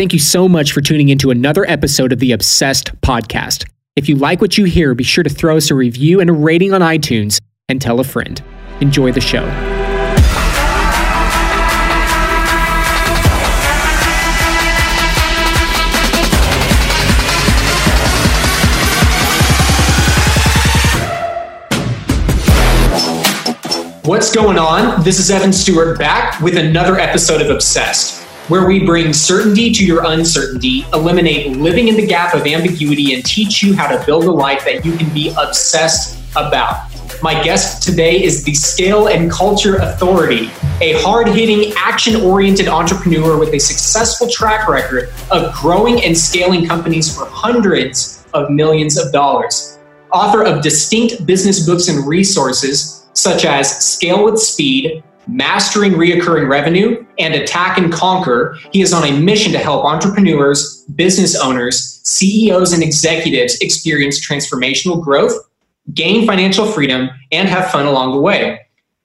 Thank you so much for tuning into another episode of the Obsessed podcast. If you like what you hear, be sure to throw us a review and a rating on iTunes and tell a friend. Enjoy the show. What's going on? This is Evan Stewart back with another episode of Obsessed, where we bring certainty to your uncertainty, eliminate living in the gap of ambiguity, and teach you how to build a life that you can be obsessed about. My guest today is the Scale and Culture Authority, a hard hitting, action oriented entrepreneur with a successful track record of growing and scaling companies for hundreds of millions of dollars. Author of distinct business books and resources such as Scale with Speed, Mastering Reoccurring Revenue, and Attack and Conquer, he is on a mission to help entrepreneurs, business owners, CEOs, and executives experience transformational growth, gain financial freedom, and have fun along the way.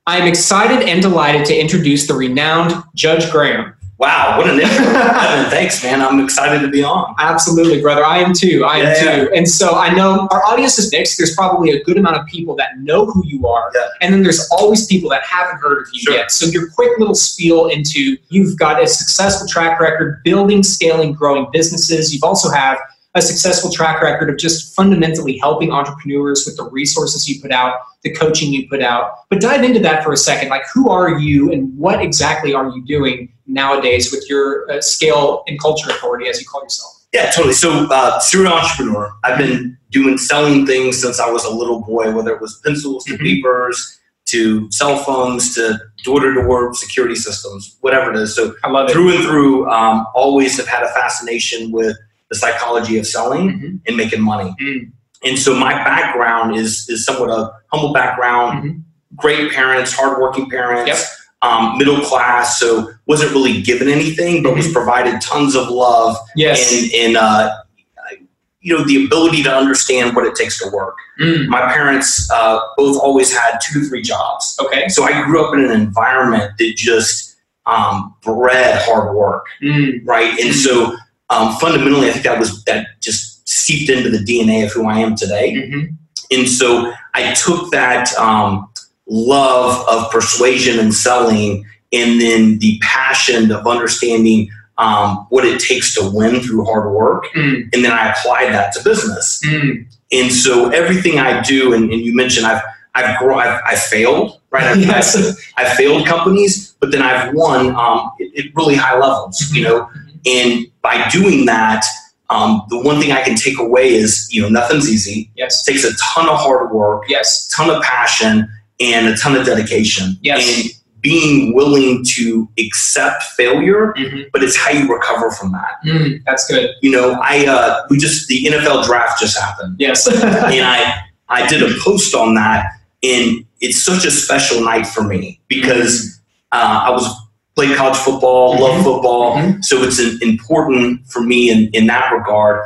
I am excited and delighted to introduce the renowned Judge Graham. Wow, what an intro. Evan, thanks, man. I'm excited to be on. Absolutely, brother. I am too. I am Yeah, too. And so I know our audience is mixed. There's probably a good amount of people that know who you are. Yeah. And then there's always people that haven't heard of you Sure. yet. So your quick little spiel into you've got a successful track record building, scaling, growing businesses. You've also have a successful track record of just fundamentally helping entrepreneurs with the resources you put out, the coaching you put out. But dive into that for a second. Like, who are you and what exactly are you doing nowadays with your uh, scale and culture authority, as you call yourself? Yeah, totally. So, uh, serial entrepreneur. I've been doing selling things since I was a little boy, whether it was pencils to Mhm. papers to cell phones to door to door security systems, whatever it is. So, I love it. through and through, um, always have had a fascination with the psychology of selling Mhm. and making money. Mm. And so, my background is is somewhat a humble background. Mhm. Great parents, hardworking parents. Yep. Um, middle class, so wasn't really given anything, but was Mhm. provided tons of love Yes. and, and uh, you know the ability to understand what it takes to work. Mm. My parents uh, both always had two to three jobs, Okay. so I grew up in an environment that just um, bred hard work, Mm. right? And so um, fundamentally, I think that was that just seeped into the DNA of who I am today. Mhm. And so I took that um, love of persuasion and selling, and then the passion of understanding um, what it takes to win through hard work, Mm. and then I applied that to business. Mm. And so everything I do, and, and you mentioned I've I've, grown, I've I've failed, right? I've, Yes. I've, I've failed companies, but then I've won um, at, at really high levels, you know. And by doing that, um, the one thing I can take away is you know nothing's easy. Yes. It takes a ton of hard work, Yes. ton of passion, and a ton of dedication. Yes. And being willing to accept failure, Mhm. but it's how you recover from that. Mm. That's good. You know, I uh, we just the NFL draft just happened, Yes. and I I did a post on that, and it's such a special night for me because uh, I was played college football, love Mhm. football, Mhm. so it's an, important for me in, in that regard.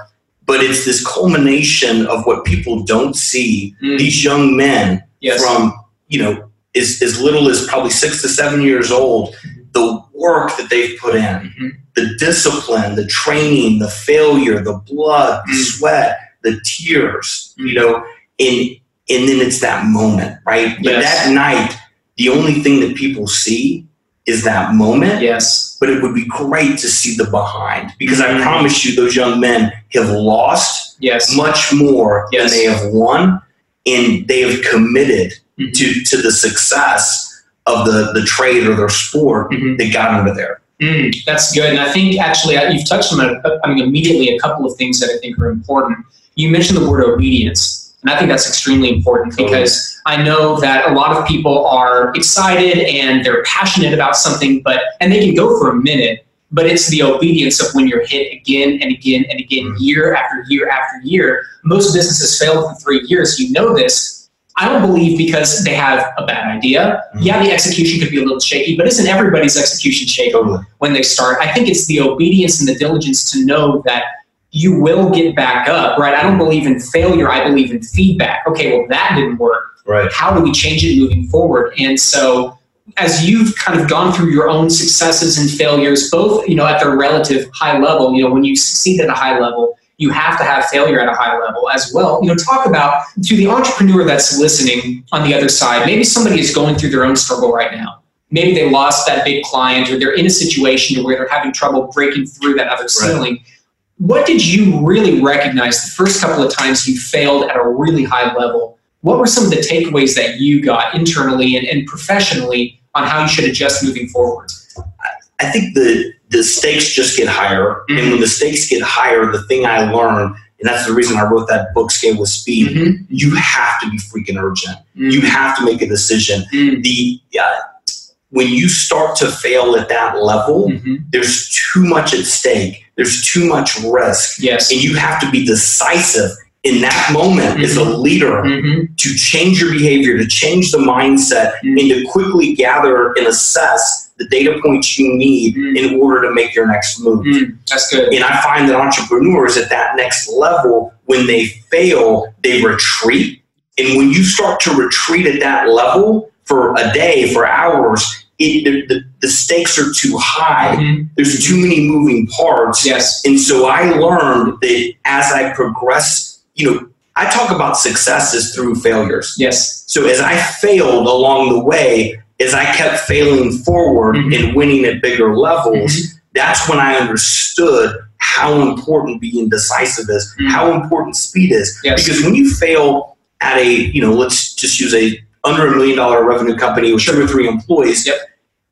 But it's this culmination of what people don't see. Mm. These young men Yes. from you know as, as little as probably six to seven years old, the work that they've put in, Mhm. the discipline, the training, the failure, the blood, the Mm. sweat, the tears, Mm. you know, and and then it's that moment, right? But Yes. that night, the only thing that people see is that moment. yes. But it would be great to see the behind because I Mm. promise you, those young men have lost Yes. much more Yes. than they have won, and they have committed. To to the success of the the trade or their sport Mhm. that got them to there. Mm, that's good. And I think actually you've touched on, uh, I mean, immediately a couple of things that I think are important. You mentioned the word obedience. And I think that's extremely important because I know that a lot of people are excited and they're passionate about something, but, and they can go for a minute, but it's the obedience of when you're hit again and again and again, Mhm. year after year after year. Most businesses fail within three years. You know this. I don't believe because they have a bad idea. Mhm. Yeah, the execution could be a little shaky, but isn't everybody's execution shaky Totally. when they start? I think it's the obedience and the diligence to know that you will get back up, right? I don't believe in failure. I believe in feedback. Okay, well, that didn't work. Right. How do we change it moving forward? And so as you've kind of gone through your own successes and failures, both you know at their relative high level, you know when you succeed at a high level, you have to have failure at a high level as well. You know, talk about to the entrepreneur that's listening on the other side. Maybe somebody is going through their own struggle right now. Maybe they lost that big client, or they're in a situation where they're having trouble breaking through that other ceiling. Right. What did you really recognize the first couple of times you failed at a really high level? What were some of the takeaways that you got internally and, and professionally on how you should adjust moving forward? I think the the stakes just get higher, mm-hmm. and when the stakes get higher, the thing I learned, and that's the reason I wrote that book, Scale with Speed. Mm-hmm. You have to be freaking urgent. Mm-hmm. You have to make a decision. Mm. The uh, when you start to fail at that level, mm-hmm. there's too much at stake. There's too much risk. Yes, and you have to be decisive in that moment mm-hmm. as a leader mm-hmm. to change your behavior, to change the mindset, mm-hmm. and to quickly gather and assess the data points you need mm-hmm. in order to make your next move. Mm-hmm. That's good. And I find that entrepreneurs at that next level, when they fail, they retreat. And when you start to retreat at that level for a day, for hours, it, the, the, the, stakes are too high. Mm-hmm. There's too many moving parts. Yes. And so I learned that as I progress you know, I talk about successes through failures. Yes. So as I failed along the way, as I kept failing forward mm-hmm. and winning at bigger levels, mm-hmm. that's when I understood how important being decisive is, mm-hmm. how important speed is. Yes. Because when you fail at a, you know, let's just use a under a million dollar revenue company with two or three employees, yep.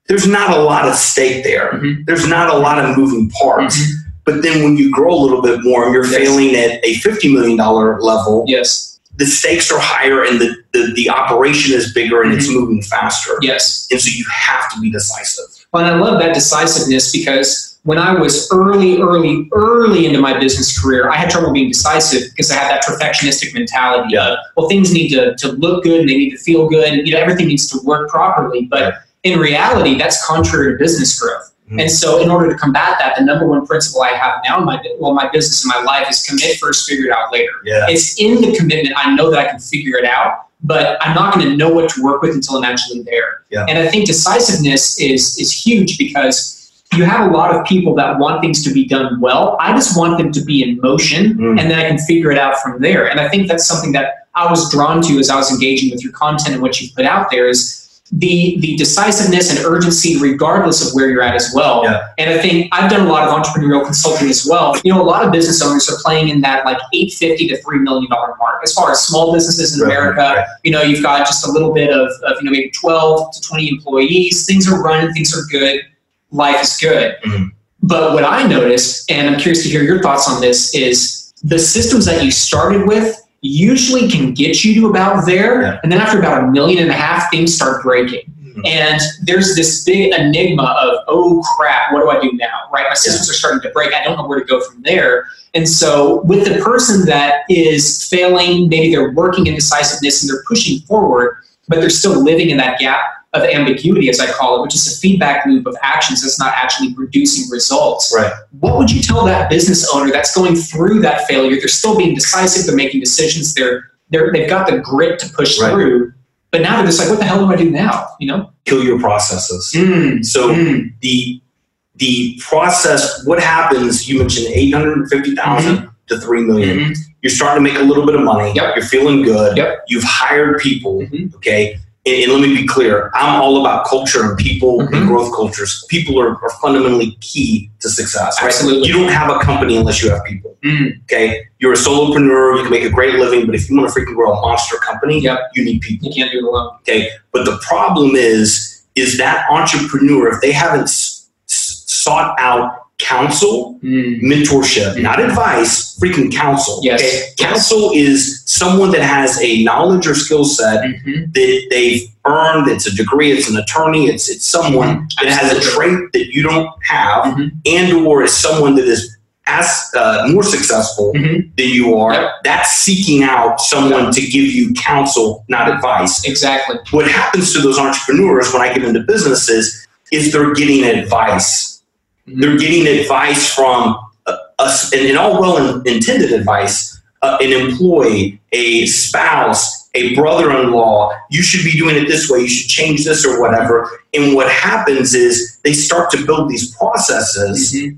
there's not a lot of stake there. Mm-hmm. There's not a lot of moving parts. Mm-hmm. But then when you grow a little bit more and you're yes. failing at a $50 million level, yes. The stakes are higher and the, the, the operation is bigger and mm-hmm. it's moving faster. Yes. And so you have to be decisive. Well, and I love that decisiveness because when I was early, early, early into my business career, I had trouble being decisive because I had that perfectionistic mentality yeah. of, well, things need to, to look good and they need to feel good and, you know, everything needs to work properly. But in reality, that's contrary to business growth. Mm-hmm. And so, in order to combat that, the number one principle I have now in my well, my business and my life is commit first, figure it out later. Yeah. It's in the commitment. I know that I can figure it out, but I'm not going to know what to work with until I'm actually there. Yeah. And I think decisiveness is is huge because you have a lot of people that want things to be done well. I just want them to be in motion, mm. and then I can figure it out from there. And I think that's something that I was drawn to as I was engaging with your content and what you put out there is the the decisiveness and urgency regardless of where you're at as well. Yeah. And I think I've done a lot of entrepreneurial consulting as well. You know, a lot of business owners are playing in that like 850 to 3 million dollar mark. As far as small businesses in right. America, right. you know, you've got just a little bit of, of, you know, maybe 12 to 20 employees. Things are running, things are good, life is good. Mm-hmm. But what I noticed, and I'm curious to hear your thoughts on this, is the systems that you started with usually can get you to about there. Yeah. And then after about a million and a half, things start breaking. Mm-hmm. And there's this big enigma of, oh crap, what do I do now? Right? My systems yeah. are starting to break. I don't know where to go from there. And so, with the person that is failing, maybe they're working in decisiveness and they're pushing forward, but they're still living in that gap of ambiguity, as I call it, which is a feedback loop of actions that's not actually producing results. Right. What would you tell that business owner that's going through that failure? They're still being decisive, they're making decisions, they're, they're they've got the grit to push right. through, but now they're just like, what the hell do I do now? You know? Kill your processes. Mm. So mm. the the process, what happens, you mentioned 850,000 mm-hmm. to 3 million. Mm-hmm. You're starting to make a little bit of money. Yep. You're feeling good. Yep. You've hired people. Mm-hmm. Okay and, let me be clear i'm all about culture and people mm-hmm. and growth cultures people are, are, fundamentally key to success right? Absolutely. you don't have a company unless you have people mm. okay you're a solopreneur you can make a great living but if you want to freaking grow a monster company yep. you need people you can't do it alone okay but the problem is is that entrepreneur if they haven't s- sought out counsel, mm. mentorship, mm. not advice, freaking counsel. Yes. Okay? Counsel is someone that has a knowledge or skill set mm-hmm. that they've earned. It's a degree, it's an attorney, it's it's someone mm-hmm. that has a trait that you don't have, mm-hmm. and or is someone that is as uh, more successful mm-hmm. than you are. Yep. That's seeking out someone yep. to give you counsel, not advice. Exactly. What happens to those entrepreneurs when I get into businesses is they're getting advice they're getting advice from us, and, and all well intended advice, uh, an employee, a spouse, a brother-in-law, you should be doing it this way, you should change this or whatever. And what happens is they start to build these processes Mhm.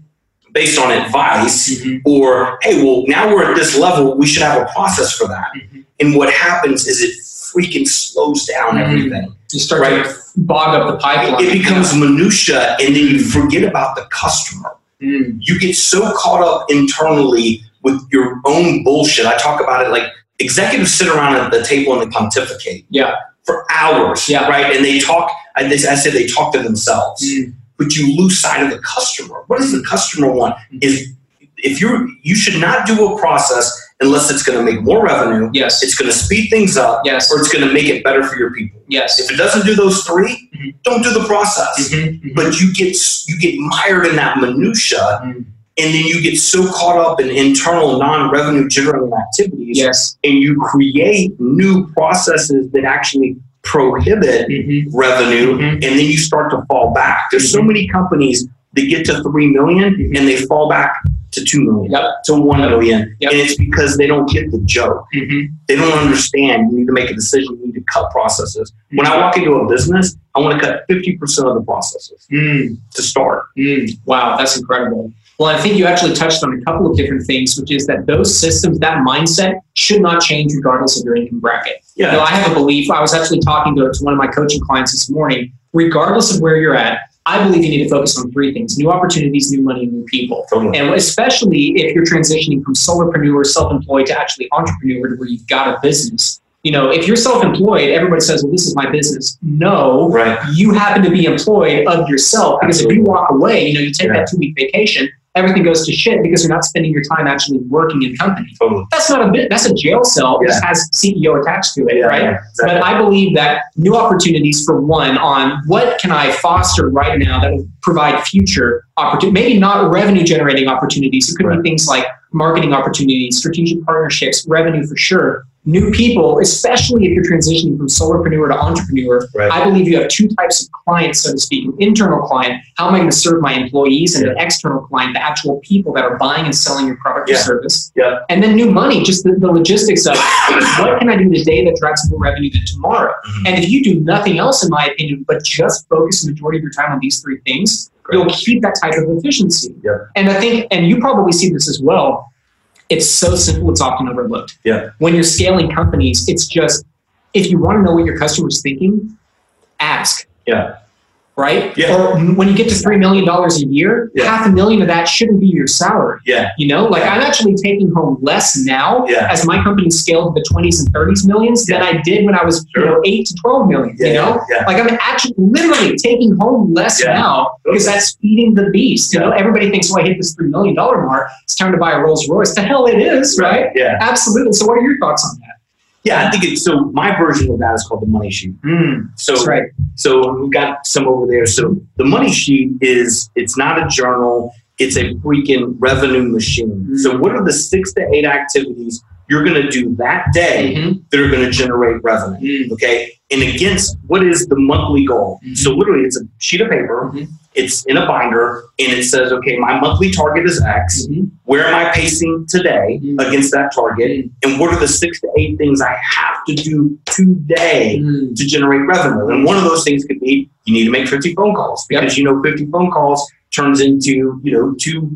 based on advice Mhm. or hey, well, now we're at this level, we should have a process for that. Mhm. And what happens is it freaking slows down Mhm. everything. You start Right. to bog up the pipeline. It becomes minutia, and then you forget about the customer. Mm. You get so caught up internally with your own bullshit. I talk about it like executives sit around at the table and they pontificate Yeah. for hours, Yeah. right? And they talk. I, they, I said they talk to themselves, Mm. but you lose sight of the customer. What does the customer want? Mm. Is if you're you should not do a process unless it's going to make more revenue, Yes. it's going to speed things up, yes. or it's going to make it better for your people. Yes. If it doesn't do those 3 Mhm. don't do the process. Mhm. Mhm. But you get you get mired in that minutia, Mm. and then you get so caught up in internal non-revenue generating activities, Yes. and you create new processes that actually prohibit Mhm. revenue, Mhm. and then you start to fall back. There's so many companies that get to three million and they fall back to two million, Yep. to one million, Yep. and it's because they don't get the joke. Mhm. They don't understand. You need to make a decision. You need to cut processes. When I walk into a business, I want to cut fifty percent of the processes Mm. to start. Mm, wow, that's incredible. Well, I think you actually touched on a couple of different things, which is that those systems, that mindset should not change regardless of your income bracket. You know, Yeah, I have a belief, I was actually talking to, to one of my coaching clients this morning, regardless of where you're at, I believe you need to focus on three things new opportunities, new money, and new people. totally. And especially if you're transitioning from solopreneur, self employed to actually entrepreneur to where you've got a business. You know, if you're self employed, everybody says, well, this is my business. No, Right. you happen to be employed of yourself because if you walk away, you know, you take Yeah. that two week vacation, everything goes to shit because you're not spending your time actually working in company. Totally. That's not a bit, that's a jail cell. It just has CEO attached to it, right? Exactly. But I believe that new opportunities for one on what can I foster right now that will provide future opportunity, maybe not revenue generating opportunities. It could Right. be things like marketing opportunities, strategic partnerships, revenue for sure. New people, especially if you're transitioning from solopreneur to entrepreneur, Right. I believe you have two types of clients, so to speak. An internal client, how am I going to serve my employees? And an external client, the actual people that are buying and selling your product or service. Yeah. And then new money, just the, the logistics of what can I do today that drives more revenue than tomorrow? Mhm. And if you do nothing else, in my opinion, but just focus the majority of your time on these three things, you'll keep that type of efficiency. Yeah. And I think, and you probably see this as well, it's so simple, it's often overlooked. Yeah. When you're scaling companies, it's just, if you want to know what your customer's thinking, ask. Yeah. Right? Yeah. Or when you get to $3 million a year, Yeah. half a million of that shouldn't be your salary. Yeah. You know, like I'm actually taking home less now Yeah. as my company scaled to the 20s and 30s millions than I did when I was, you know, 8 to 12 million, you know? Yeah. Like I'm actually literally taking home less now because that's feeding the beast. You know, everybody thinks, well, I hit this $3 million mark. It's time to buy a Rolls Royce. The hell it is, right? Yeah. Absolutely. So what are your thoughts on that? Yeah. I think it's so. My version of that is called the money sheet. So That's right. So we've got some over there. So the money sheet is it's not a journal, it's a freaking revenue machine. Mm. So what are the six to eight activities you're gonna do that day Mhm. that are gonna generate revenue? Mm. Okay. And against what is the monthly goal? Mhm. So literally it's a sheet of paper, Mhm. It's in a binder, and it says, okay, my monthly target is X. Mhm. Where am I pacing today Mhm. against that target? And what are the six to eight things I have to do today Mm. to generate revenue. And one of those things could be you need to make 50 phone calls because you know 50 phone calls turns into, you know, two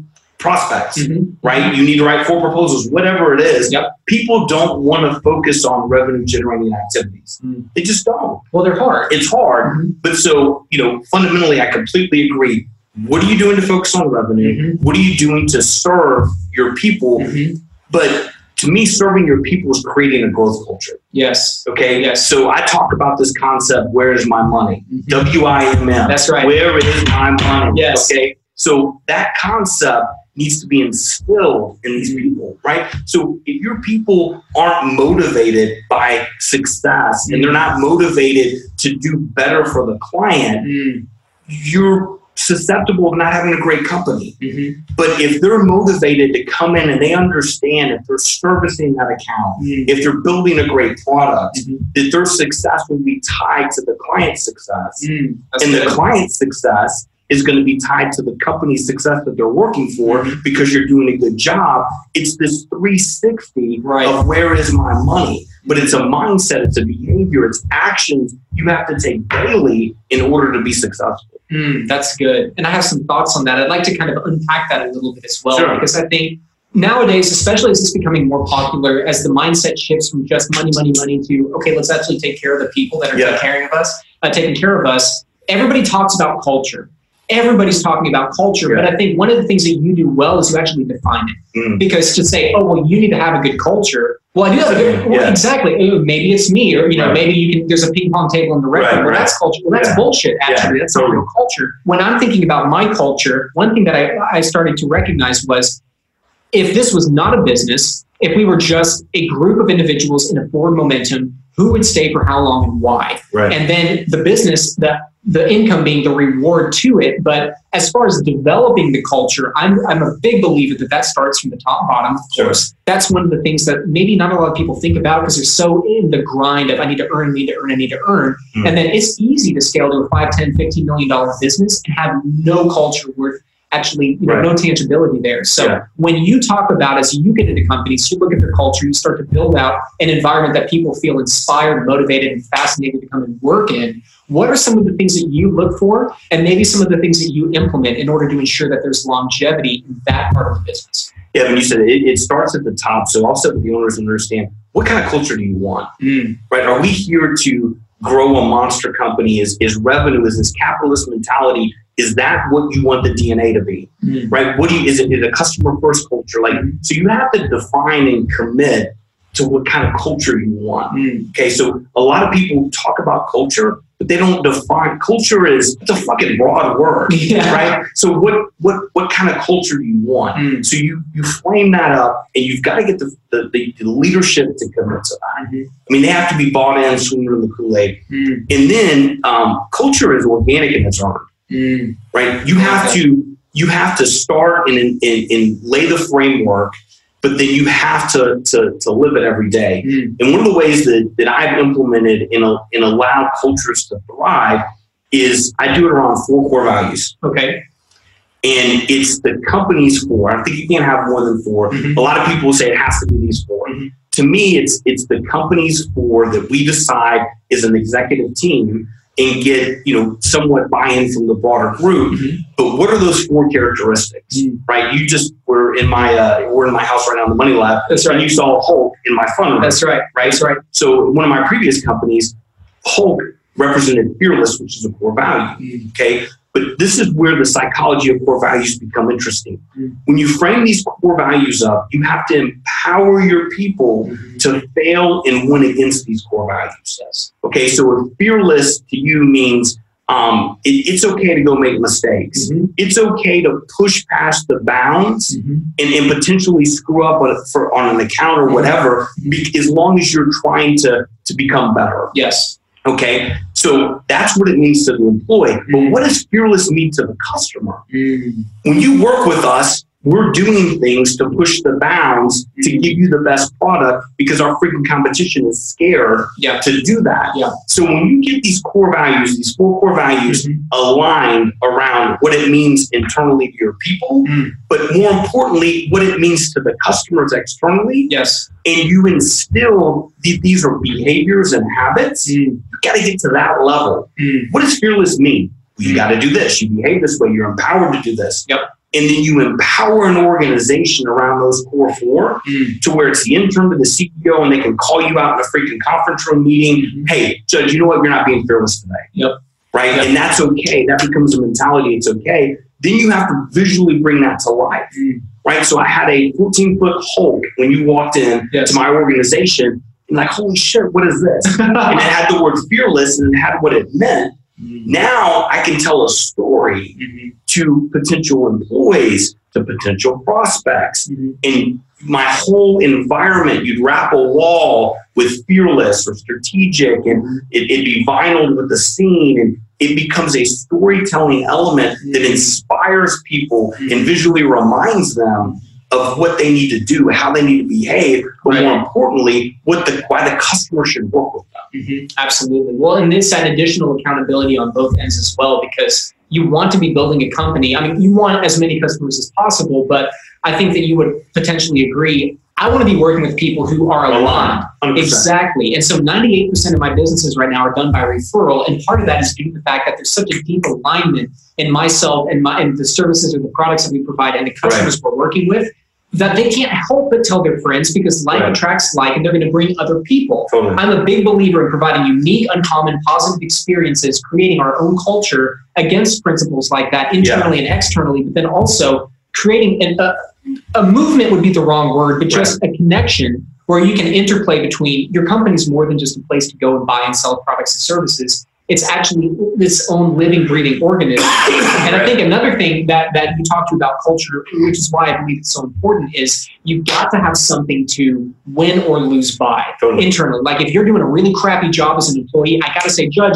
prospects, Mhm. right? You need to write four proposals, whatever it is. Yep. People don't want to focus on revenue generating activities. Mm. They just don't. Well, they're hard. It's hard. Mhm. But so, you know, fundamentally, I completely agree. What are you doing to focus on revenue? Mhm. What are you doing to serve your people? Mhm. But to me, serving your people is creating a growth culture. Yes. Okay. Yes. So I talk about this concept. Where is my money? Mhm. W I M M. That's right. Where is my money? Yes. Okay. So that concept needs to be instilled in these people, right? So if your people aren't motivated by success and they're not motivated to do better for the client, Mm. you're susceptible to not having a great company. Mhm. But if they're motivated to come in and they understand if they're servicing that account, Mm. if they're building a great product, Mhm. that their success will be tied to the client's success. Mm. That's and the client's success is going to be tied to the company's success that they're working for Mm-hmm. because you're doing a good job. It's this 360 Right. of where is my money? But it's a mindset, it's a behavior, it's actions you have to take daily in order to be successful. Mm, that's good. And I have some thoughts on that. I'd like to kind of unpack that a little bit as well, Sure. because I think nowadays, especially as it's becoming more popular, as the mindset shifts from just money, money, money to, okay, let's actually take care of the people that are Yeah. taking care of us, uh, taking care of us. Everybody talks about culture. Everybody's talking about culture, Yeah. but I think one of the things that you do well is you actually define it. Mm. Because to say, oh, well, you need to have a good culture. Well, I do have a good. Well, Yeah. exactly. Uh, Maybe it's me, or you know, Right. maybe you can. There's a ping pong table in the record. Right, well, right. that's culture. Well, that's Yeah. bullshit. Actually, Yeah, that's not real culture. When I'm thinking about my culture, one thing that I, I started to recognize was, if this was not a business, if we were just a group of individuals in a forward momentum, who would stay for how long and why? Right. and then the business the the income being the reward to it but as far as developing the culture i'm i'm a big believer that that starts from the top bottom of Sure. that's one of the things that maybe not a lot of people think about because they're so in the grind of i need to earn need to earn i need to earn Hmm. and then it's easy to scale to a 5 10 15 million dollar business and have no culture worth actually you know Right. no tangibility there so Yeah. when you talk about as you get into companies you look at their culture you start to build out an environment that people feel inspired motivated and fascinated to come and work in what are some of the things that you look for and maybe some of the things that you implement in order to ensure that there's longevity in that part of the business Yeah, when you said it, it starts at the top. So also the owners understand what kind of culture do you want? Mm. right? Are we here to grow a monster company? Is is revenue? Is this capitalist mentality? Is that what you want the DNA to be? Mm. Right? What do you is it, is it a customer first culture? Like so you have to define and commit to what kind of culture you want. Mm. Okay, so a lot of people talk about culture, but they don't define culture is it's a fucking broad word. Yeah. Right? So what what what kind of culture do you want? Mm. So you you frame that up and you've got to get the, the, the, leadership to commit to that. Mhm. I mean, they have to be bought in, sooner than the Kool Aid. Mm. And then um, culture is organic and it's earned, Mm. right? You have to you have to start and, and, and lay the framework, but then you have to, to, to live it every day. Mm. And one of the ways that, that I've implemented in, a, in allow cultures to thrive is I do it around four core values. okay And it's the company's four. I think you can't have more than 4 Mhm. A lot of people say it has to be these 4 Mhm. To me, it's it's the company's four that we decide is an executive team and get you know somewhat buy-in from the broader group. Mhm. But what are those four characteristics? Mm. Right? You just were in my uh, we're in my house right now in the Money Lab, That's and right. you saw Hulk in my fun room. that's right right? that's right So one of my previous companies, Hulk represented fearless, which is a core value. Mm. Okay. But this is where the psychology of core values become interesting. Mm. When you frame these core values up, you have to empower your people Mhm. to fail and win against these core values. Yes. Okay, so if fearless to you means um, it, it's okay to go make mistakes. Mhm. It's okay to push past the bounds Mhm. and, and potentially screw up on, for, on an account or whatever, be, as long as you're trying to, to become better. yes Okay, so that's what it means to the employee. But what does fearless mean to the customer? Mm. When you work with us, we're doing things to push the bounds to give you the best product because our freaking competition is scared yeah to do that. Yeah. So when you get these core values, these four core values Mhm. aligned around what it means internally to your people, Mm. but more importantly, what it means to the customers externally, yes and you instill th- these are behaviors and habits, Mm. Got to get to that level. Mm. What does fearless mean? Well, you Mm. got to do this. You behave this way. You're empowered to do this. Yep. And then you empower an organization around those core four Mm. to where it's the intern to the CEO and they can call you out in a freaking conference room meeting. Mhm. Hey, Judge, you know what? You're not being fearless today. Yep. Right? Yep. And that's okay. That becomes a mentality. It's okay. Then you have to visually bring that to life. Mm. Right? So I had a 14 foot Hulk when you walked in Yes. to my organization. And like, holy shit, what is this? and it had the word fearless and it had what it meant. Mm. Now I can tell a story Mhm. to potential employees, to potential prospects. Mhm. And my whole environment, you'd wrap a wall with fearless or strategic, and it, it'd be vinyl with the scene. And it becomes a storytelling element that inspires people and visually reminds them of what they need to do, how they need to behave, but Right. more importantly, what the why the customer should work with them. Mhm. Absolutely. Well, and it's that additional accountability on both ends as well, because you want to be building a company. I mean, you want as many customers as possible, but I think that you would potentially agree. I want to be working with people who are aligned. 100%. Exactly. And so 98% of my businesses right now are done by referral. And part of that is due to the fact that there's such a deep alignment in myself and my and the services or the products that we provide and the customers we're working with that they can't help but tell their friends because like Right. attracts like and they're going to bring other people. Totally. I'm a big believer in providing unique, uncommon, positive experiences, creating our own culture against principles like that internally and externally, but then also creating an, a, a movement would be the wrong word, but just a connection where you can interplay between your company's more than just a place to go and buy and sell products and services. It's actually this own living, breathing organism. And I think another thing that, that you talked to about culture, which is why I believe it's so important, is you've got to have something to win or lose by Totally. internally. Like if you're doing a really crappy job as an employee, I got to say, Judge,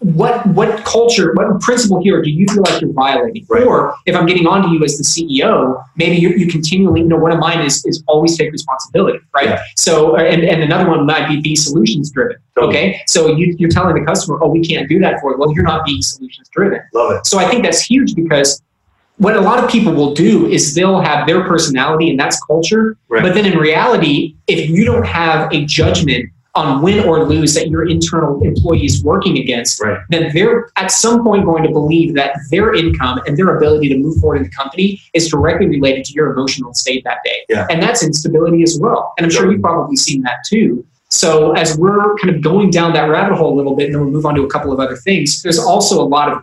what what culture, what principle here do you feel like you're violating? Right. Or if I'm getting on to you as the CEO, maybe you, you continually, you know, one of mine is is always take responsibility, right? Yeah. So, and, and another one might be be solutions driven. Totally. Okay, so you, you're telling the customer, oh, we can't do that for you. Well, you're not being solutions driven. Love it. So I think that's huge because what a lot of people will do is they'll have their personality and that's culture. Right. But then in reality, if you don't have a judgment on win or lose that your internal employee is working against, Right. then they're at some point going to believe that their income and their ability to move forward in the company is directly related to your emotional state that day. Yeah. And that's instability as well. And I'm sure you've probably seen that too. So as we're kind of going down that rabbit hole a little bit, and then we'll move on to a couple of other things, there's also a lot of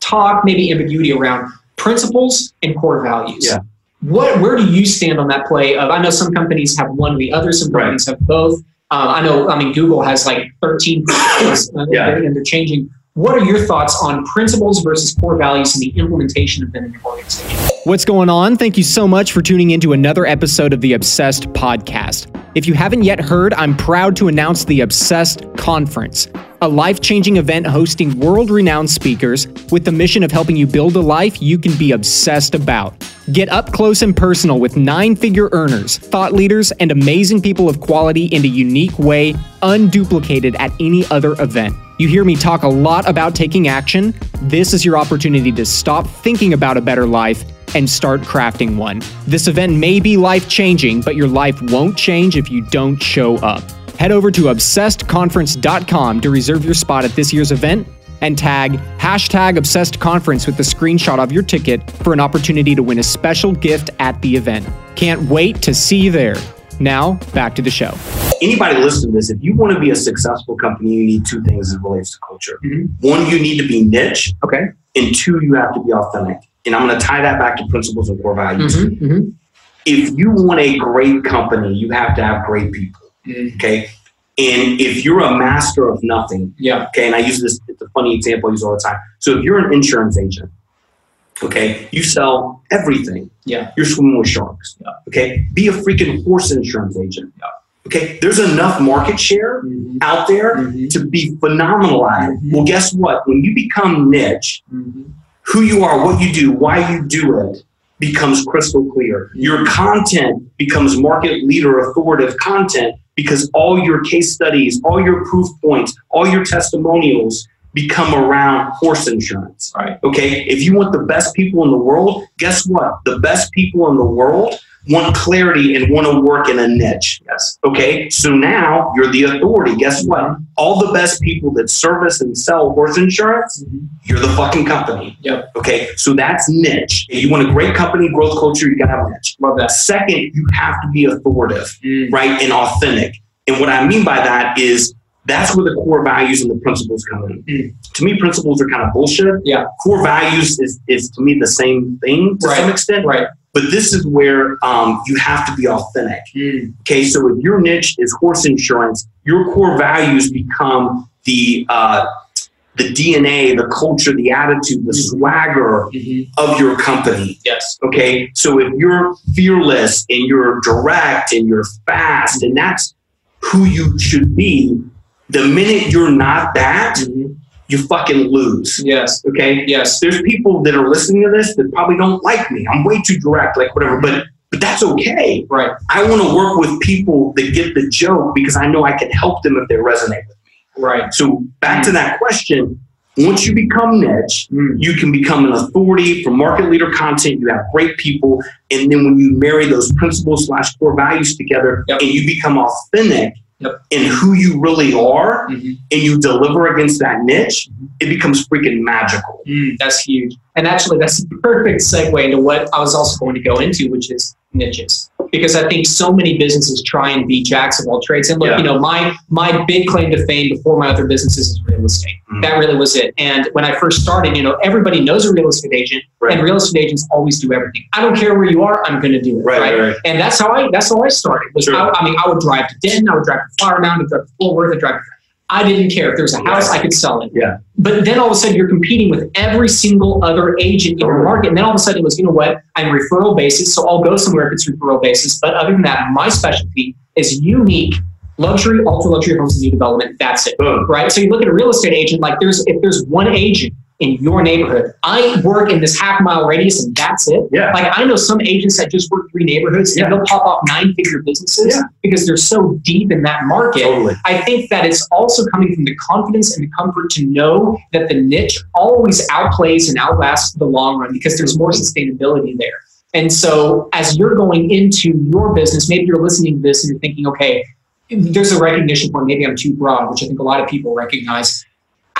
talk, maybe ambiguity around principles and core values. Yeah. What, where do you stand on that play of, I know some companies have one or the other, some Right. companies have both. Um, I know, I mean, Google has like 13 principles uh, Yeah. and they're changing. What are your thoughts on principles versus core values and the implementation of them in your organization? What's going on? Thank you so much for tuning into another episode of the Obsessed podcast. If you haven't yet heard, I'm proud to announce the Obsessed Conference, a life changing event hosting world renowned speakers with the mission of helping you build a life you can be obsessed about. Get up close and personal with nine figure earners, thought leaders, and amazing people of quality in a unique way, unduplicated at any other event. You hear me talk a lot about taking action. This is your opportunity to stop thinking about a better life and start crafting one. This event may be life changing, but your life won't change if you don't show up. Head over to obsessedconference.com to reserve your spot at this year's event and tag hashtag obsessed conference with the screenshot of your ticket for an opportunity to win a special gift at the event. Can't wait to see you there. Now, back to the show. Anybody listening to this, if you want to be a successful company, you need two things as it relates to culture. Mhm. One, you need to be niche, Okay. and two, you have to be authentic. And I'm going to tie that back to principles and core values. Mm-hmm. Mm-hmm. If you want a great company, you have to have great people. Mhm. Okay. And if you're a master of nothing, Yeah. okay, and I use this, it's a funny example I use all the time. So if you're an insurance agent, okay, you sell everything. Yeah. You're swimming with sharks. Yeah. Okay. Be a freaking horse insurance agent. Yeah. Okay. There's enough market share Mm-hmm. out there Mhm. to be phenomenal at it. Mhm. Well, guess what? When you become niche, Mm-hmm. who you are, what you do, why you do it becomes crystal clear. Your content becomes market leader authoritative content because all your case studies, all your proof points, all your testimonials become around horse insurance. Right. Okay. If you want the best people in the world, guess what? The best people in the world want clarity and want to work in a niche. Yes. Okay. So now you're the authority. Guess what? All the best people that service and sell horse insurance, Mhm. you're the fucking company. Yep. Okay. So that's niche. If you want a great company, growth culture, you got to have niche. Love that. Second, you have to be authoritative Mm. right, and authentic. And what I mean by that is that's where the core values and the principles come in. Mm. To me, principles are kind of bullshit. Yeah. Core values is, is to me the same thing to Right. some extent. Right. But this is where um, you have to be authentic. Mm. Okay, so if your niche is horse insurance, your core values become the uh, the DNA, the culture, the attitude, the Mhm. swagger Mhm. of your company. Yes. Okay, so if you're fearless and you're direct and you're fast, and that's who you should be, the minute you're not that, Mhm. You fucking lose. Yes. Okay, Yes. there's people that are listening to this that probably don't like me. I'm way too direct, like whatever, but but that's okay. Right. I want to work with people that get the joke because I know I can help them if they resonate with me. Right. So back to that question, Once you become niche, Mm. you can become an authority for market leader content. You have great people. And then when you marry those principles slash core values together Yep. and you become authentic Yep. in who you really are Mhm. and you deliver against that niche, it becomes freaking magical. Mm, that's huge. And actually, that's a perfect segue into what I was also going to go into, which is niches. Because I think so many businesses try and be jacks of all trades. And look, Yeah. you know, my my big claim to fame before my other businesses is real estate. Mhm. That really was it. And when I first started, you know, everybody knows a real estate agent, Right. and real estate agents always do everything. I don't care where you are, I'm going to do it. Right, right, right. And that's how I that's how I started. Was I, I mean, I would drive to Denton, I would drive to Flower Mound, I would drive to Fort Worth, I drive. I didn't care if there was a house, I could sell it. Yeah. But then all of a sudden, you're competing with every single other agent in your market. And then all of a sudden, it was, you know what? I'm referral basis, so I'll go somewhere if it's referral basis. But other than that, my specialty is unique luxury, ultra luxury homes and new development. That's it Boom. right? So you look at a real estate agent, like there's if there's one agent in your neighborhood, I work in this half mile radius and that's it. Yeah. Like I know some agents that just work three neighborhoods Yeah. and they'll pop off nine figure businesses Yeah. because they're so deep in that market. Totally. I think that it's also coming from the confidence and the comfort to know that the niche always outplays and outlasts the long run because there's more sustainability there. And so as you're going into your business, maybe you're listening to this and you're thinking, okay, there's a recognition point. Maybe I'm too broad, which I think a lot of people recognize.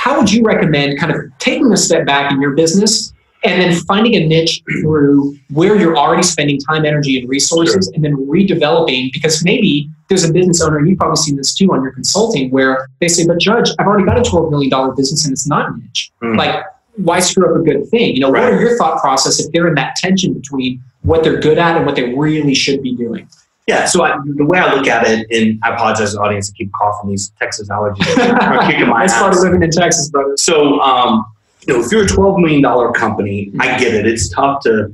How would you recommend kind of taking a step back in your business and then finding a niche through where you're already spending time, energy, and resources, and then redeveloping? Because maybe there's a business owner, and you've probably seen this too on your consulting, where they say, "But Judge, I've already got a $12 million business and it's not niche. Mm. Like, why screw up a good thing? You know, Right. what are your thought process if they're in that tension between what they're good at and what they really should be doing? Yeah, so I, the way I look at it, and I apologize to the audience to keep coughing these Texas allergies are kicking my That's part of living in Texas, brother. So, um, you know, if you're a twelve million dollar company, I get it. It's tough to,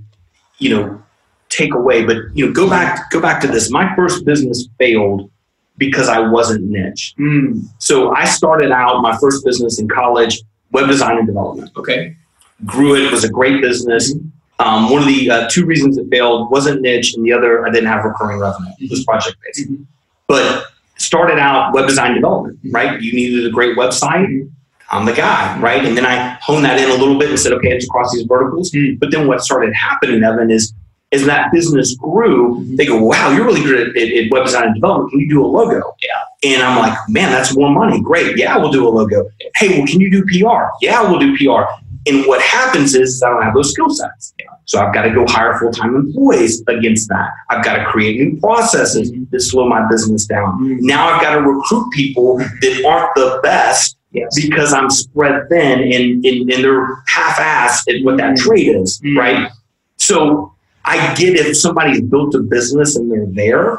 you know, take away. But you know, go back go back to this. My first business failed because I wasn't niche. Mm, So I started out my first business in college, web design and development. okay. Grew it was a great business. Um, one of the uh, two reasons it failed wasn't niche, and the other I didn't have recurring revenue. It was project based. Mhm. But started out web design development, right? You needed a great website. I'm the guy, right? And then I honed that in a little bit and said, okay, it's across these verticals. Mm. But then what started happening, Evan, is as that business grew, they go, wow, you're really good at, at, at web design and development. Can you do a logo? Yeah. And I'm like, man, that's more money. Great. Yeah, we'll do a logo. Hey, well, can you do PR? Yeah, we'll do PR. And what happens is, is I don't have those skill sets. So I've got to go hire full time employees against that. I've got to create new processes Mhm. that slow my business down. Mm. Now I've got to recruit people that aren't the best Yes. because I'm spread thin and, and, and they're half assed at what that Mm. trade is, Mm. right? So I get if somebody's built a business and they're there,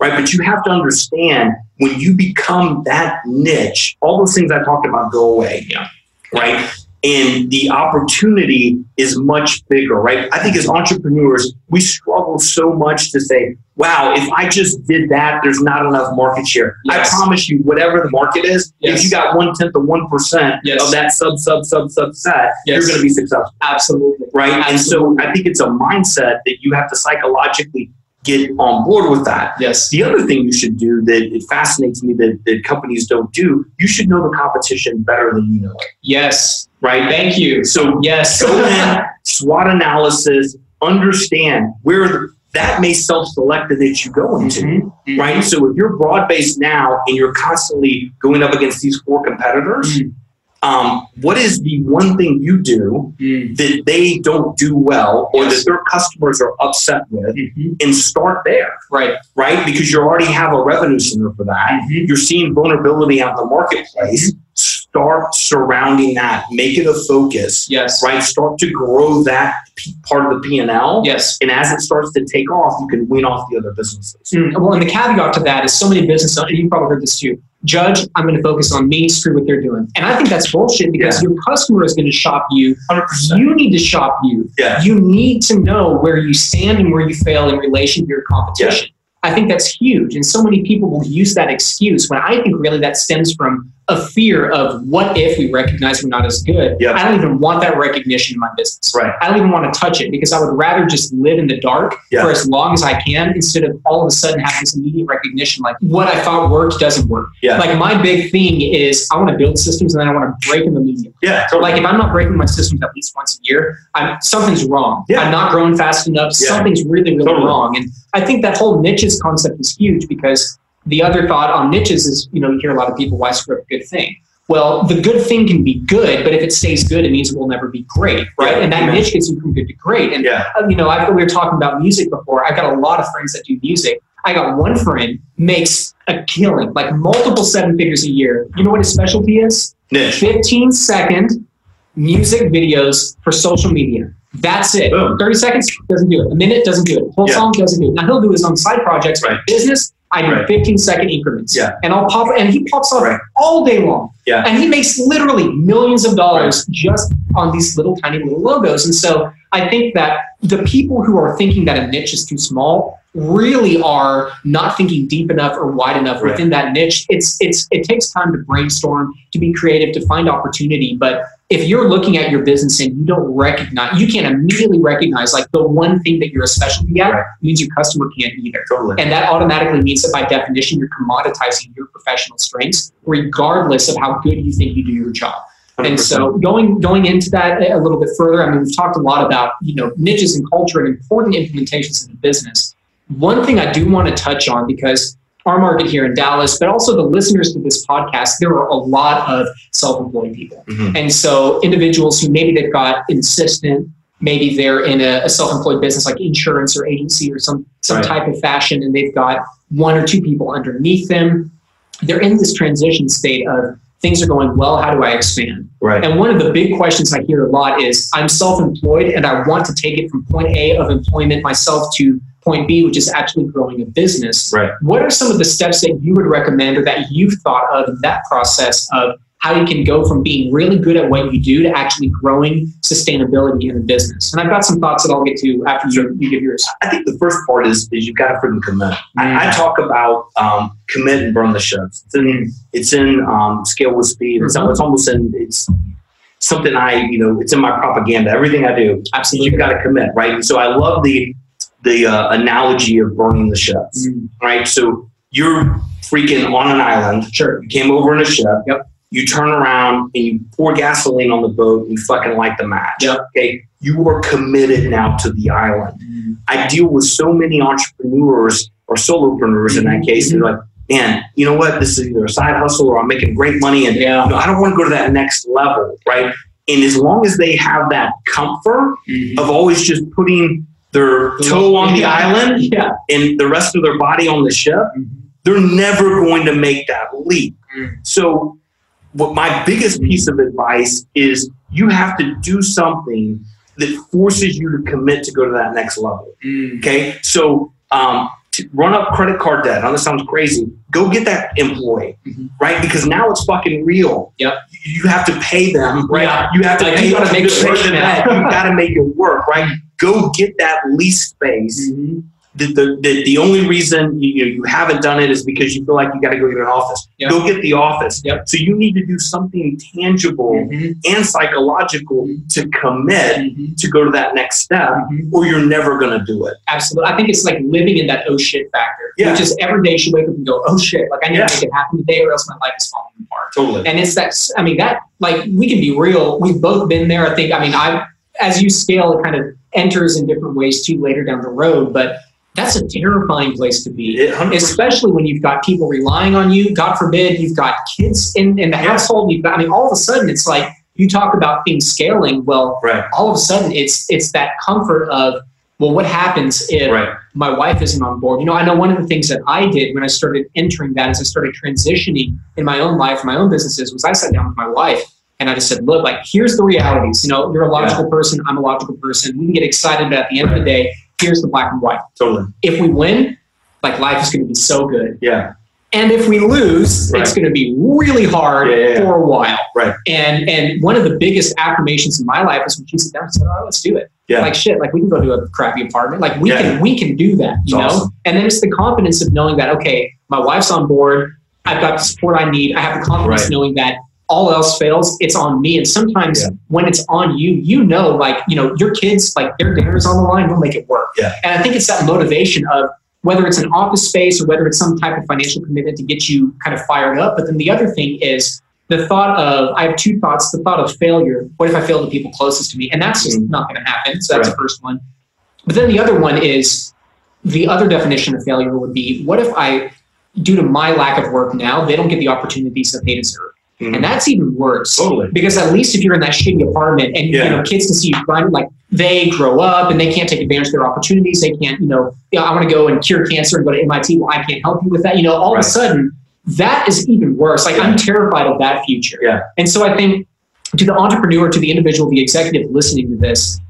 right? But you have to understand when you become that niche, all those things I talked about go away. Yeah. Right. And the opportunity is much bigger, right? I think as entrepreneurs, we struggle so much to say, wow, if I just did that, there's not enough market share. Yes. I promise you, whatever the market is, Yes. if you got one tenth of one percent Yes. of that sub, sub, sub, subset, Yes. you're going to be successful Absolutely. right? And so I think it's a mindset that you have to psychologically get on board with that. Yes. The other thing you should do that it fascinates me that, that companies don't do, you should know the competition better than you know it, Yes. Right? Thank you. So Yes. go in, SWOT analysis, understand where the, that may self-select that you go into. Mhm. Mhm. Right. So if you're broad based now and you're constantly going up against these four competitors, Mm. um, what is the one thing you do Mm. that they don't do well or Yes. that their customers are upset with Mhm. and start there, Right. right? Because you already have a revenue center for that. Mhm. You're seeing vulnerability out in the marketplace. Start surrounding that. Make it a focus, Yes. right? Start to grow that p- part of the P&L. Yes. And as it starts to take off, you can wean off the other businesses. Mm, Well, and the caveat to that is so many businesses, and you've probably heard this too. Judge, I'm going to focus on me, screw what they're doing. And I think that's bullshit because your customer is going to shop you. 100%. You need to shop you. Yeah. You need to know where you stand and where you fail in relation to your competition. I think that's huge. And so many people will use that excuse when I think really that stems from a fear of what if we recognize we're not as good. Yeah. I don't even want that recognition in my business. Right. I don't even want to touch it because I would rather just live in the dark Yeah. for as long as I can instead of all of a sudden have this immediate recognition like what I thought worked doesn't work. Yeah. Like my big thing is I want to build systems and then I want to break them immediately. Yeah. So like if I'm not breaking my systems at least once a year, I'm something's wrong. Yeah. I'm not growing fast enough. Yeah. Something's really, really Totally. wrong. And I think that whole niches concept is huge because the other thought on niches is, you know, you hear a lot of people, why screw up a good thing? Well, the good thing can be good, but if it stays good, it means it will never be great, right? Yeah. And that Amen. niche gets you from good to great. And Yeah. uh, you know, I, we were talking about music before. I've got a lot of friends that do music. I got one friend makes a killing, like multiple seven figures a year. You know what his specialty is? Niche. 15 second music videos for social media. That's it. Boom. 30 seconds doesn't do it. A minute doesn't do it. Whole Yeah. song doesn't do it. Now he'll do his own side projects, Right. business. I do Right. 15 second increments. Yeah. And I'll pop and he pops off Right. all day long. Yeah. And he makes literally millions of dollars just on these little tiny little logos. And so I think that the people who are thinking that a niche is too small really are not thinking deep enough or wide enough Right. within that niche. It's it's it takes time to brainstorm, to be creative, to find opportunity. But if you're looking at your business and you don't recognize, you can't immediately recognize like the one thing that you're a specialty at Right. means your customer can't either. Totally. And that automatically means that by definition, you're commoditizing your professional strengths, regardless of how good you think you do your job. And 100%. so going going into that a little bit further, I mean, we've talked a lot about you know niches and culture and important implementations in the business. One thing I do want to touch on because our market here in Dallas, but also the listeners to this podcast, there are a lot of self-employed people, Mhm. and so individuals who maybe they've got an assistant, maybe they're in a, a self-employed business like insurance or agency or some some Right. type of fashion, and they've got one or two people underneath them. They're in this transition state of things are going well. How do I expand? Right. And one of the big questions I hear a lot is I'm self employed and I want to take it from point A of employment myself to point B, which is actually growing a business. Right. What are some of the steps that you would recommend or that you've thought of in that process of how you can go from being really good at what you do to actually growing sustainability in a business? And I've got some thoughts that I'll get to after you, you give yours. I think the first part is is you've got to freaking commit. I, I talk about um, commit and burn the ships. It's in it's in um, scale with speed. It's, Mhm. it's almost in it's something I you know it's in my propaganda. Everything I do, Absolutely. you've got to commit, right? And so I love the the uh, analogy of burning the ships, Mm, right? So you're freaking on an island. Sure. You came over in a ship. Yep. You turn around and you pour gasoline on the boat and you fucking light the match. Yep. Okay. You are committed now to the island. I deal with so many entrepreneurs or solopreneurs in that case. They're like, man, you know what? This is either a side hustle or I'm making great money and Yeah. you know, I don't want to go to that next level, right? And as long as they have that comfort Mhm. of always just putting their toe on the Yeah. island Yeah. and the rest of their body on the ship, they're never going to make that leap. Mm. So, what my biggest piece of advice is you have to do something that forces you to commit to go to that next level. Mm. Okay, so um, to run up credit card debt. I know this sounds crazy. Go get that employee, Mhm. right? Because now it's fucking real. Yep. You have to pay them, right? Yeah. You have to Like, pay them make to it pay work the now. debt. You got to make it work, right? Go get that lease space Mhm. The, the, the, the only reason you, you, haven't done it is because you feel like you got to go get an office. Yep. Go get the office. Yep. So you need to do something tangible Mhm. and psychological to commit Mhm. to go to that next step, Mhm. or you're never going to do it. Absolutely. I think it's like living in that oh shit factor, Yeah. which is every day you wake up and go, oh shit, like I need Yeah. to make it happen today or else my life is falling apart. Totally. And it's that, I mean, that, like, we can be real. We've both been there. I think, I mean, I, as you scale, it kind of enters in different ways too later down the road, but that's a terrifying place to be. 100%. Especially when you've got people relying on you. God forbid you've got kids in, in the Yeah. household. You've got, I mean, all of a sudden it's like you talk about things scaling. Well, Right. all of a sudden it's it's that comfort of well what happens if Right. my wife isn't on board you know i know one of the things that i did when i started entering that as i started transitioning in my own life my own businesses was i sat down with my wife and i just said look like here's the realities you know you're a logical person i'm a logical person we can get excited but at the end of the day here's the black and white Totally. if we win like life is going to be so good Yeah. and if we lose, Right. it's going to be really hard Yeah, yeah, yeah. for a while. Right. And and one of the biggest affirmations in my life is when she sat down and said, "Oh, let's do it." Yeah. Like shit, like we can go to a crappy apartment. Like we can we can do that, you know. And then it's the confidence of knowing that okay, my wife's on board. I've got the support I need. I have the confidence Right. knowing that all else fails, it's on me. And sometimes Yeah. when it's on you, you know, like, you know, your kids, like their dinner's on the line, we'll make it work. Yeah. And I think it's that motivation of whether it's an office space or whether it's some type of financial commitment to get you kind of fired up. But then the other thing is the thought of, I have two thoughts the thought of failure. What if I fail the people closest to me? And that's just Mhm. not going to happen. So that's Right. the first one. But then the other one is the other definition of failure would be what if I, due to my lack of work now, they don't get the opportunities that they deserve? Mhm. And that's even worse. Totally. Because at least if you're in that shitty apartment and Yeah. you know kids can see you grinding, like they grow up and they can't take advantage of their opportunities. They can't, you know, you know I want to go and cure cancer and go to MIT. Well, I can't help you with that. You know, all Right. of a sudden that is even worse. Like I'm terrified of that future. Yeah. And so I think to the entrepreneur, to the individual, the executive listening to this,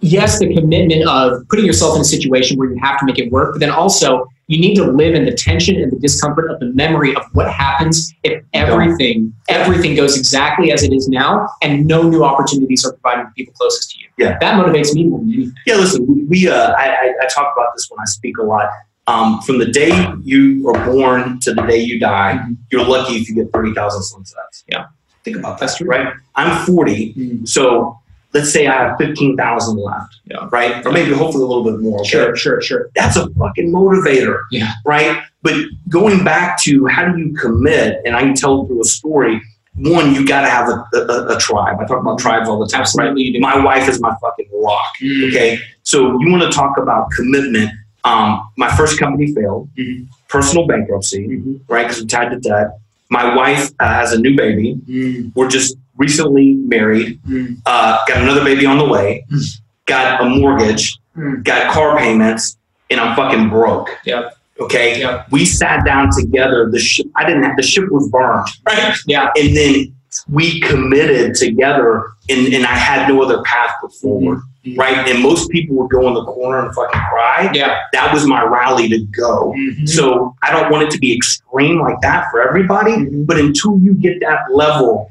yes, the commitment of putting yourself in a situation where you have to make it work, but then also you need to live in the tension and the discomfort of the memory of what happens if everything, everything goes exactly as it is now and no new opportunities are provided to people closest to you. Yeah. That motivates me more than anything. Yeah, listen, we- uh, I, I, I talk about this when I speak a lot. Um, from the day you are born to the day you die, Mhm. you're lucky if you get thirty thousand sunsets. Yeah. think about That's that, true. right? I'm 40, Mm. so let's say I have fifteen thousand left, Yeah. right? Or maybe hopefully a little bit more. okay? Sure, sure, sure. That's a fucking motivator, Yeah. right? But going back to how do you commit, and I can tell through a story. One, you got to have a, a, a tribe. I talk about tribes all the time. Absolutely, Right? My wife is my fucking rock. Mm. Okay, so you want to talk about commitment? Um, my first company failed, Mhm. personal bankruptcy, Mhm. right? Because we tied to debt. My wife uh, has a new baby. Mm. We're just recently married. Mm. Uh, got another baby on the way. Mm. Got a mortgage. Mm. Got car payments, and I'm fucking broke. Yep. Okay. Yep. We sat down together. The ship. I didn't have the ship was burned. Right. Yeah. And then we committed together, and, and I had no other path but forward. Mhm. Right. And most people would go in the corner and fucking cry. Yeah. That was my rally to go. Mhm. So I don't want it to be extreme like that for everybody, Mhm. but until you get that level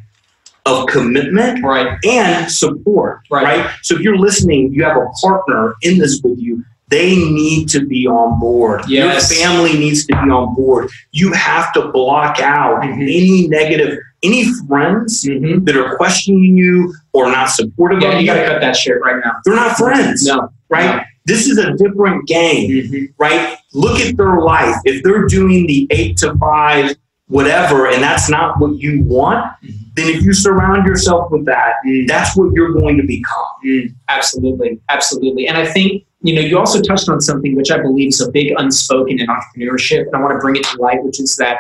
of commitment Right. and support, Right. right. So if you're listening, you have a partner in this with you. They need to be on board. Yes. Your family needs to be on board. You have to block out Mhm. any negative, any friends Mhm. that are questioning you or not supportive Yeah, of you you. got to cut that shit right now. They're not friends, No. right? This is a different game Mhm. right? Look at their life. If they're doing the eight to five, whatever, and that's not what you want, Mhm. then if you surround yourself with that, Mm. that's what you're going to become. Mm, absolutely, absolutely. And I think you know you also touched on something which I believe is a big unspoken in entrepreneurship, and I want to bring it to light, which is that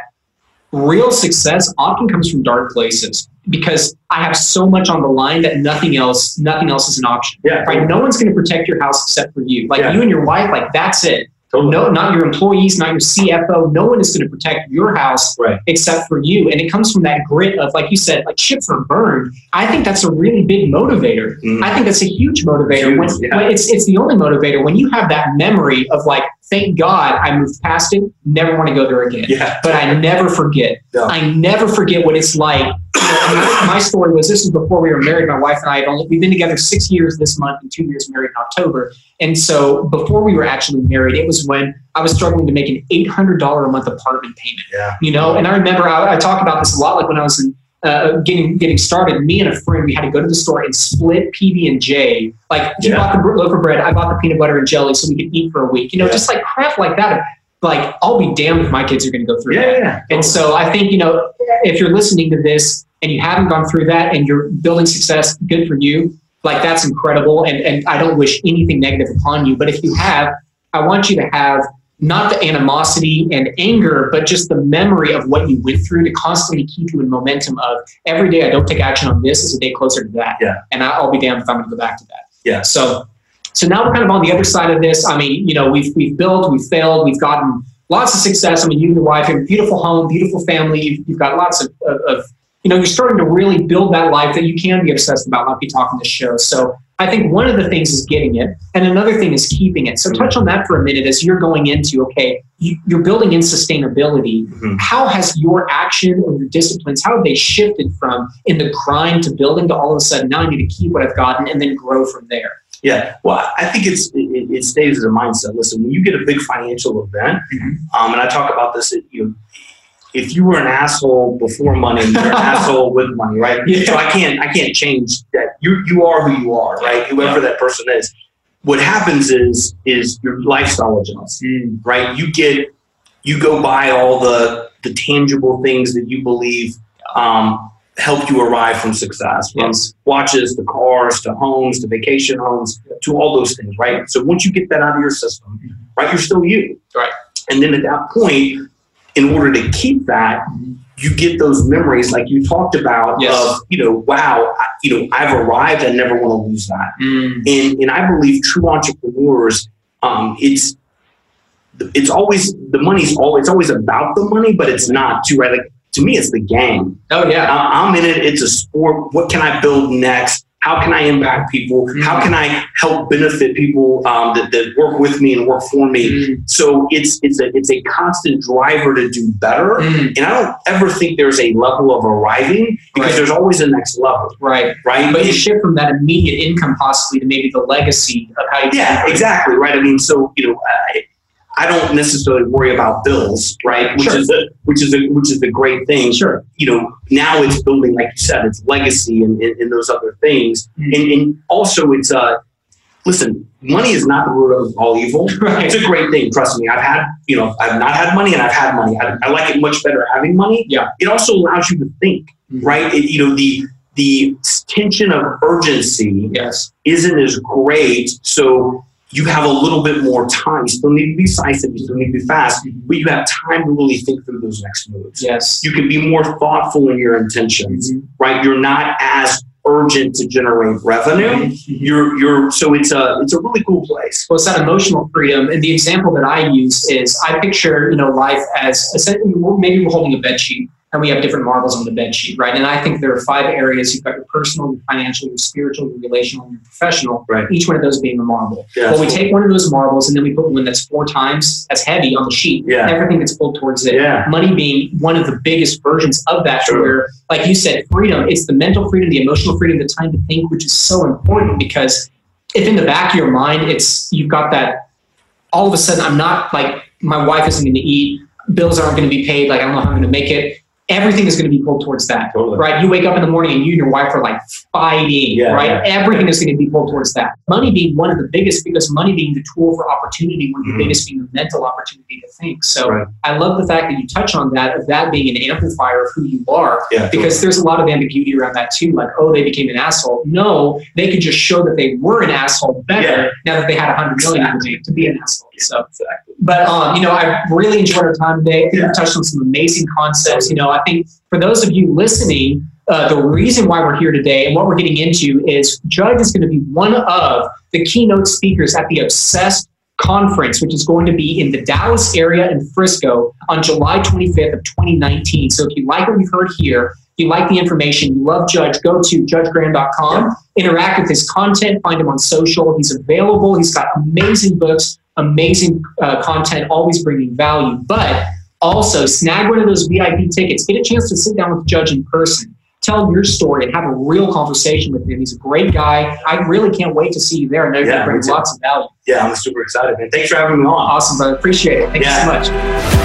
real success often comes from dark places because I have so much on the line that nothing else, nothing else is an option. Yeah, Right? No one's going to protect your house except for you. Like Yeah. you and your wife, like that's it. No, not your employees, not your CFO. No one is going to protect your house Right. except for you. And it comes from that grit of, like you said, like ships are burned. I think that's a really big motivator. Mhm. I think that's a huge motivator. Huge, when, yeah. when it's it's the only motivator when you have that memory of like, thank God I moved past it, never want to go there again. Yeah. But I never forget. Yeah. I never forget what it's like. You know, and my, my story was this was before we were married. My wife and I had only we've been together six years this month and two years married in October. And so before we were actually married, it was when I was struggling to make an eight hundred dollar a month apartment payment. Yeah. You know, and I remember I, I talk about this a lot, like when I was in uh, getting getting started. Me and a friend, we had to go to the store and split PB and J. Like he Yeah. bought the loaf of bread, I bought the peanut butter and jelly, so we could eat for a week. You know, Yeah. just like crap like that. Like I'll be damned if my kids are going to go through Yeah, that. yeah. And so I think, you know, if you're listening to this and you haven't gone through that and you're building success, good for you. Like that's incredible. And, and I don't wish anything negative upon you. But if you have, I want you to have not the animosity and anger, but just the memory of what you went through to constantly keep you in momentum of every day I don't take action on this is a day closer to that. Yeah. And I'll be damned if I'm going to go back to that. Yeah. So, so now we're kind of on the other side of this. I mean, you know, we've, we've built, we've failed, we've gotten lots of success. I mean, you and your wife have a beautiful home, beautiful family. You've, you've got lots of, of, of, you know, you're starting to really build that life that you can be obsessed about, not be talking this show. So I think one of the things is getting it, and another thing is keeping it. So touch on that for a minute as you're going into, okay, you, you're building in sustainability. Mhm. How has your action or your disciplines, how have they shifted from in the grind to building to all of a sudden now I need to keep what I've gotten and then grow from there? Yeah, well, I think it's it, it stays as a mindset. Listen, when you get a big financial event, Mhm. um, and I talk about this, you know, if you were an asshole before money, you're an asshole with money, right? Yeah. So I can't I can't change that. You you are who you are, right? Whoever that person is. What happens is is your lifestyle adjusts, Mm. right? You get you go buy all the the tangible things that you believe um, help you arrive from success, from Yes. watches to cars to homes to vacation homes to all those things, right? So once you get that out of your system, right, you're still you, Right. And then at that point, in order to keep that, you get those memories like you talked about Yes. of you know, wow, I, you know, I've arrived. I never want to lose that. Mm. And and I believe true entrepreneurs, um, it's it's always the money's all it's always about the money, but it's not too right. Like to me, it's the game. Oh yeah. I'm in it. It's a sport. What can I build next? How can I impact people? How can I help benefit people um, that, that work with me and work for me? Mm. So it's it's a it's a constant driver to do better. Mm. And I don't ever think there's a level of arriving because Right. there's always a next level, Right. right? But you shift from that immediate income possibly to maybe the legacy of how you Yeah, exactly. Right. I mean, so you know, I, I don't necessarily worry about bills, right? Which Sure. is a, which is a, which is the great thing. Sure. You know, now it's building, like you said, it's legacy and, and, and those other things, Mm. and, and also it's uh, listen, money is not the root of all evil. Right. It's a great thing. Trust me. I've had, you know, I've not had money and I've had money. I, I like it much better having money. Yeah. It also allows you to think, Mhm. right? It, you know, the the tension of urgency Yes. isn't as great. So you have a little bit more time. You still need to be decisive. You still need to be fast, but you have time to really think through those next moves. Yes. You can be more thoughtful in your intentions, Mhm. right? You're not as urgent to generate revenue. Mhm. You're you're so it's a it's a really cool place. Well, it's that emotional freedom. And the example that I use is I picture, you know, life as essentially, maybe we're holding a bed sheet and we have different marbles on the bed sheet, right? And I think there are five areas. You've got your personal, your financial, your spiritual, your relational, and your professional. Right. Each one of those being a marble. Yeah. Well, we take one of those marbles and then we put one that's four times as heavy on the sheet. Yeah. Everything gets pulled towards it. Yeah. Money being one of the biggest versions of that, Sure. where, like you said, freedom, it's the mental freedom, the emotional freedom, the time to think, which is so important because if in the back of your mind, it's you've got that all of a sudden, I'm not like, my wife isn't going to eat, bills aren't going to be paid, like, I don't know how I'm going to make it. Everything is going to be pulled towards that, Totally. right? You wake up in the morning and you and your wife are like fighting, Yeah, right? yeah. Everything is going to be pulled towards that. Money being one of the biggest, because money being the tool for opportunity, one of the Mhm. biggest being the mental opportunity to think. So Right. I love the fact that you touch on that, of that being an amplifier of who you are, Yeah. because there's a lot of ambiguity around that too. Like, oh, they became an asshole. No, they could just show that they were an asshole better now that they had a hundred million to to be an asshole. So, Exactly. but um, you know, I really enjoyed our time today. I think we touched on some amazing concepts. You know, I think for those of you listening, uh, the reason why we're here today and what we're getting into is Judge is going to be one of the keynote speakers at the Obsessed conference, which is going to be in the Dallas area in Frisco on July 25th of 2019. So if you like what you've heard here, if you like the information, you love Judge, go to judgegraham.com, interact with his content, find him on social. He's available. He's got amazing books, amazing uh, content, always bringing value. But also snag one of those VIP tickets. Get a chance to sit down with the Judge in person. Tell your story and have a real conversation with him. He's a great guy. I really can't wait to see you there. I know you're Yeah, going to bring lots of value. Yeah, I'm super excited, man. Thanks for having me on. Awesome, brother. Appreciate it. Thank Yeah. you so much.